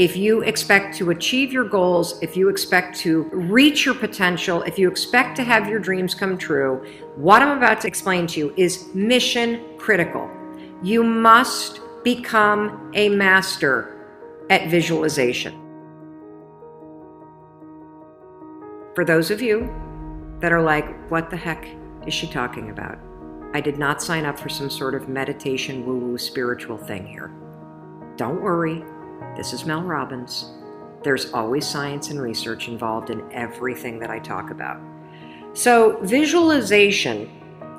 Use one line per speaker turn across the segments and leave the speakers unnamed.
if you expect to achieve your goals, if you expect to reach your potential, if you expect to have your dreams come true, what I'm about to explain to you is mission critical. You must become a master at visualization. For those of you that are like, what the heck is she talking about? I did not sign up for some sort of meditation, woo woo spiritual thing here. Don't worry, this is Mel Robbins. There's always science and research involved in everything that I talk about. So, visualization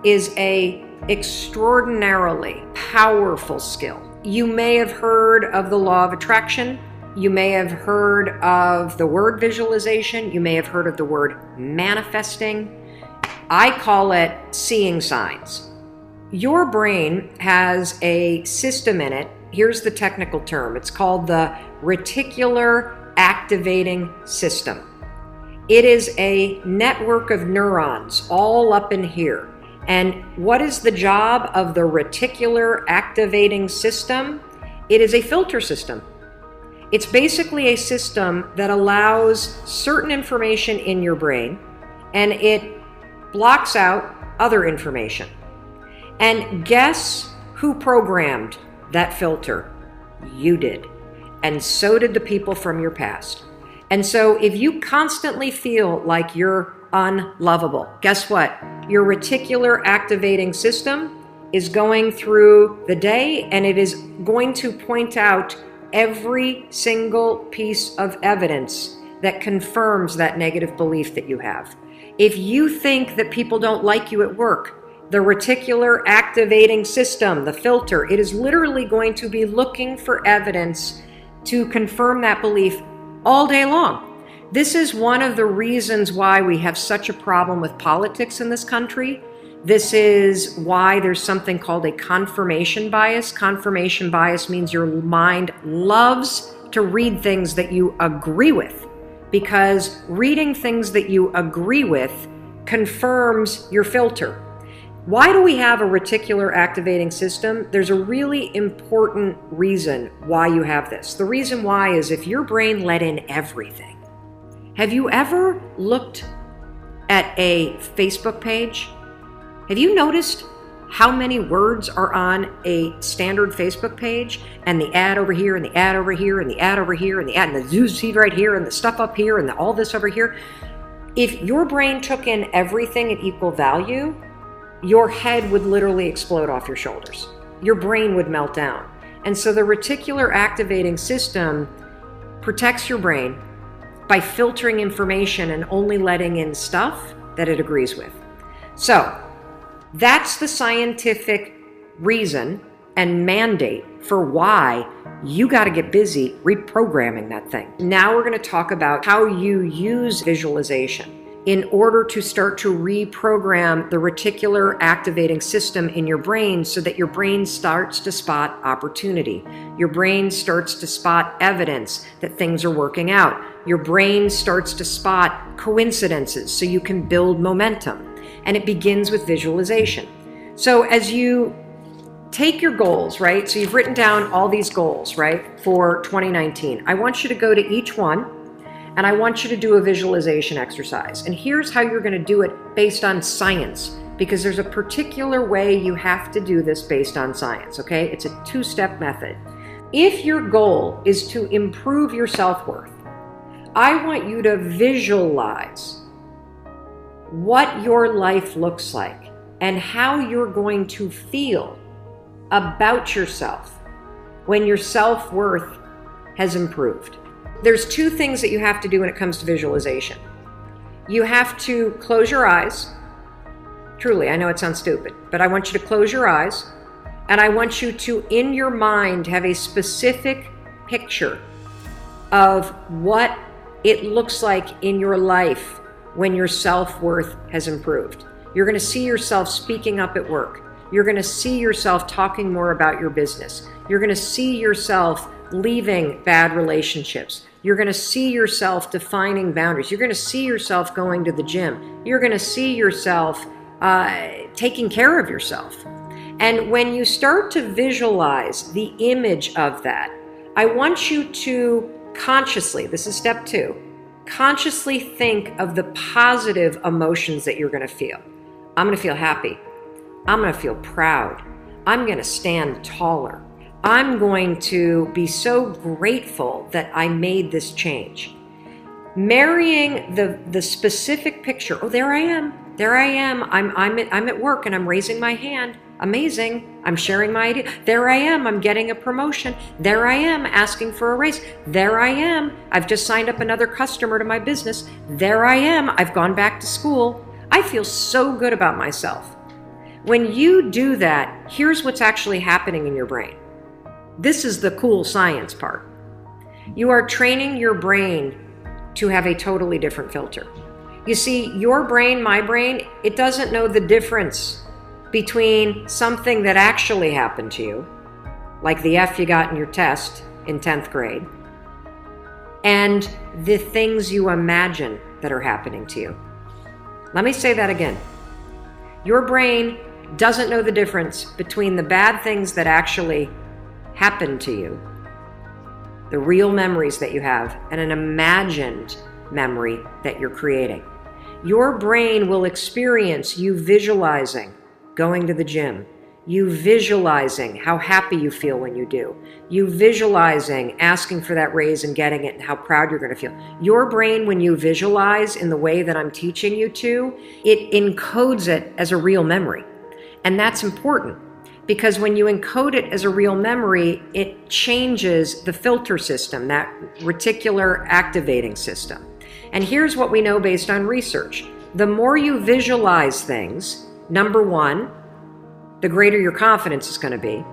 is a extraordinarily powerful skill. You may have heard of the law of attraction. You may have heard of the word visualization. You may have heard of the word manifesting. I call it seeing signs. Your brain has a system in it here's the technical term it's called the reticular activating system. It is a network of neurons all up in here. And what is the job of the reticular activating system? It is a filter system. It's basically a system that allows certain information in your brain and it blocks out other information. And guess who programmed that filter. You did. And so did the people from your past. And so if you constantly feel like you're unlovable, guess what? Your reticular activating system is going through the day and it is going to point out every single piece of evidence that confirms that negative belief that you have. If you think that people don't like you at work, the reticular activating system, the filter, it is literally going to be looking for evidence to confirm that belief all day long. This is one of the reasons why we have such a problem with politics in this country. This is why there's something called a confirmation bias. Confirmation bias means your mind loves to read things that you agree with because reading things that you agree with confirms your filter. Why do we have a reticular activating system? There's a really important reason why you have this. The reason why is if your brain let in everything. Have you ever looked at a Facebook page? Have you noticed how many words are on a standard Facebook page and the ad over here and the ad over here and the ad over here and the ad and the news feed right here and the stuff up here and the, all this over here? If your brain took in everything at equal value, your head would literally explode off your shoulders. Your brain would melt down. And so the reticular activating system protects your brain by filtering information and only letting in stuff that it agrees with. So that's the scientific reason and mandate for why you got to get busy reprogramming that thing. Now we're going to talk about how you use visualization in order to start to reprogram the reticular activating system in your brain so that your brain starts to spot opportunity. Your brain starts to spot evidence that things are working out. Your brain starts to spot coincidences so you can build momentum. And it begins with visualization. So as you take your goals, right? So you've written down all these goals, right, for 2019. I want you to go to each one and I want you to do a visualization exercise. And here's how you're going to do it based on science, because there's a particular way you have to do this based on science, okay? It's a two step method. If your goal is to improve your self worth, I want you to visualize what your life looks like and how you're going to feel about yourself when your self worth has improved there's two things that you have to do when it comes to visualization. You have to close your eyes. Truly, I know it sounds stupid, but I want you to close your eyes and I want you to, in your mind, have a specific picture of what it looks like in your life when your self worth has improved. You're going to see yourself speaking up at work. You're going to see yourself talking more about your business. You're going to see yourself leaving bad relationships. You're going to see yourself defining boundaries. You're going to see yourself going to the gym. You're going to see yourself uh, taking care of yourself. And when you start to visualize the image of that, I want you to consciously, this is step two, consciously think of the positive emotions that you're going to feel. I'm going to feel happy. I'm going to feel proud. I'm going to stand taller. I'm going to be so grateful that I made this change. Marrying the, the specific picture, oh, there I am, there I am, I'm, I'm, at, I'm at work and I'm raising my hand. Amazing. I'm sharing my idea. There I am. I'm getting a promotion. There I am asking for a raise. There I am. I've just signed up another customer to my business. There I am. I've gone back to school. I feel so good about myself. When you do that, here's what's actually happening in your brain. This is the cool science part. You are training your brain to have a totally different filter. You see, your brain, my brain, it doesn't know the difference between something that actually happened to you, like the F you got in your test in 10th grade, and the things you imagine that are happening to you. Let me say that again. Your brain doesn't know the difference between the bad things that actually happen to you, the real memories that you have, and an imagined memory that you're creating. Your brain will experience you visualizing going to the gym, you visualizing how happy you feel when you do, you visualizing asking for that raise and getting it and how proud you're going to feel. Your brain, when you visualize in the way that I'm teaching you to, it encodes it as a real memory. And that's important because when you encode it as a real memory, it changes the filter system, that reticular activating system. And here's what we know based on research the more you visualize things, number one, the greater your confidence is going to be,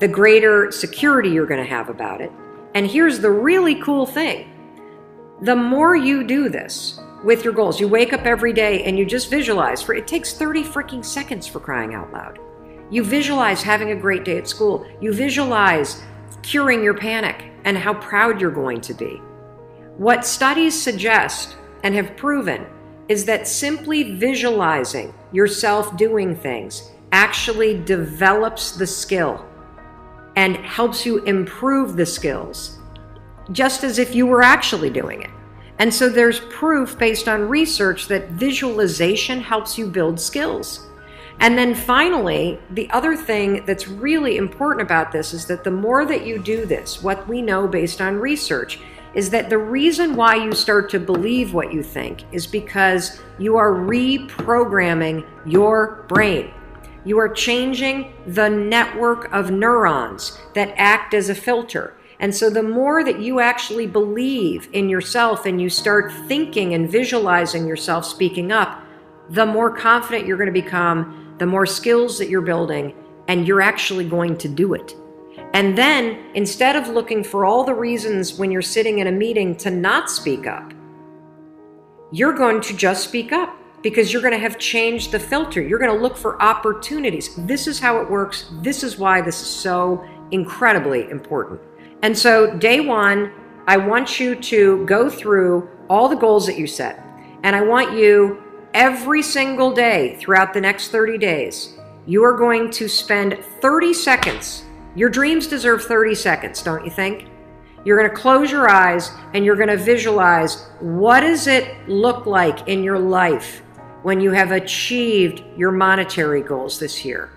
the greater security you're going to have about it. And here's the really cool thing the more you do this, with your goals. You wake up every day and you just visualize for it takes 30 freaking seconds for crying out loud. You visualize having a great day at school. You visualize curing your panic and how proud you're going to be. What studies suggest and have proven is that simply visualizing yourself doing things actually develops the skill and helps you improve the skills, just as if you were actually doing it. And so there's proof based on research that visualization helps you build skills. And then finally, the other thing that's really important about this is that the more that you do this, what we know based on research is that the reason why you start to believe what you think is because you are reprogramming your brain. You are changing the network of neurons that act as a filter. And so, the more that you actually believe in yourself and you start thinking and visualizing yourself speaking up, the more confident you're going to become, the more skills that you're building, and you're actually going to do it. And then, instead of looking for all the reasons when you're sitting in a meeting to not speak up, you're going to just speak up because you're going to have changed the filter. You're going to look for opportunities. This is how it works. This is why this is so incredibly important. And so, day one, I want you to go through all the goals that you set. And I want you every single day throughout the next 30 days, you are going to spend 30 seconds. Your dreams deserve 30 seconds, don't you think? You're going to close your eyes and you're going to visualize what does it look like in your life when you have achieved your monetary goals this year?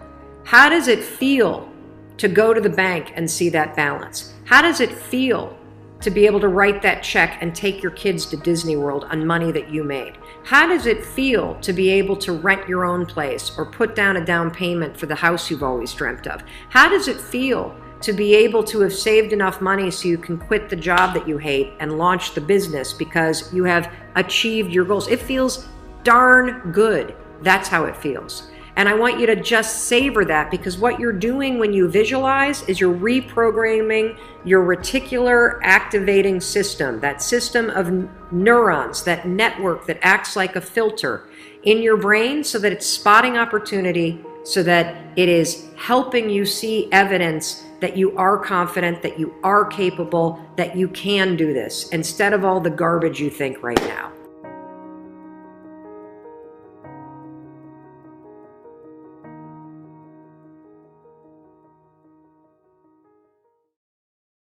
How does it feel to go to the bank and see that balance? How does it feel to be able to write that check and take your kids to Disney World on money that you made? How does it feel to be able to rent your own place or put down a down payment for the house you've always dreamt of? How does it feel to be able to have saved enough money so you can quit the job that you hate and launch the business because you have achieved your goals? It feels darn good. That's how it feels. And I want you to just savor that because what you're doing when you visualize is you're reprogramming your reticular activating system, that system of neurons, that network that acts like a filter in your brain so that it's spotting opportunity, so that it is helping you see evidence that you are confident, that you are capable, that you can do this instead of all the garbage you think right now.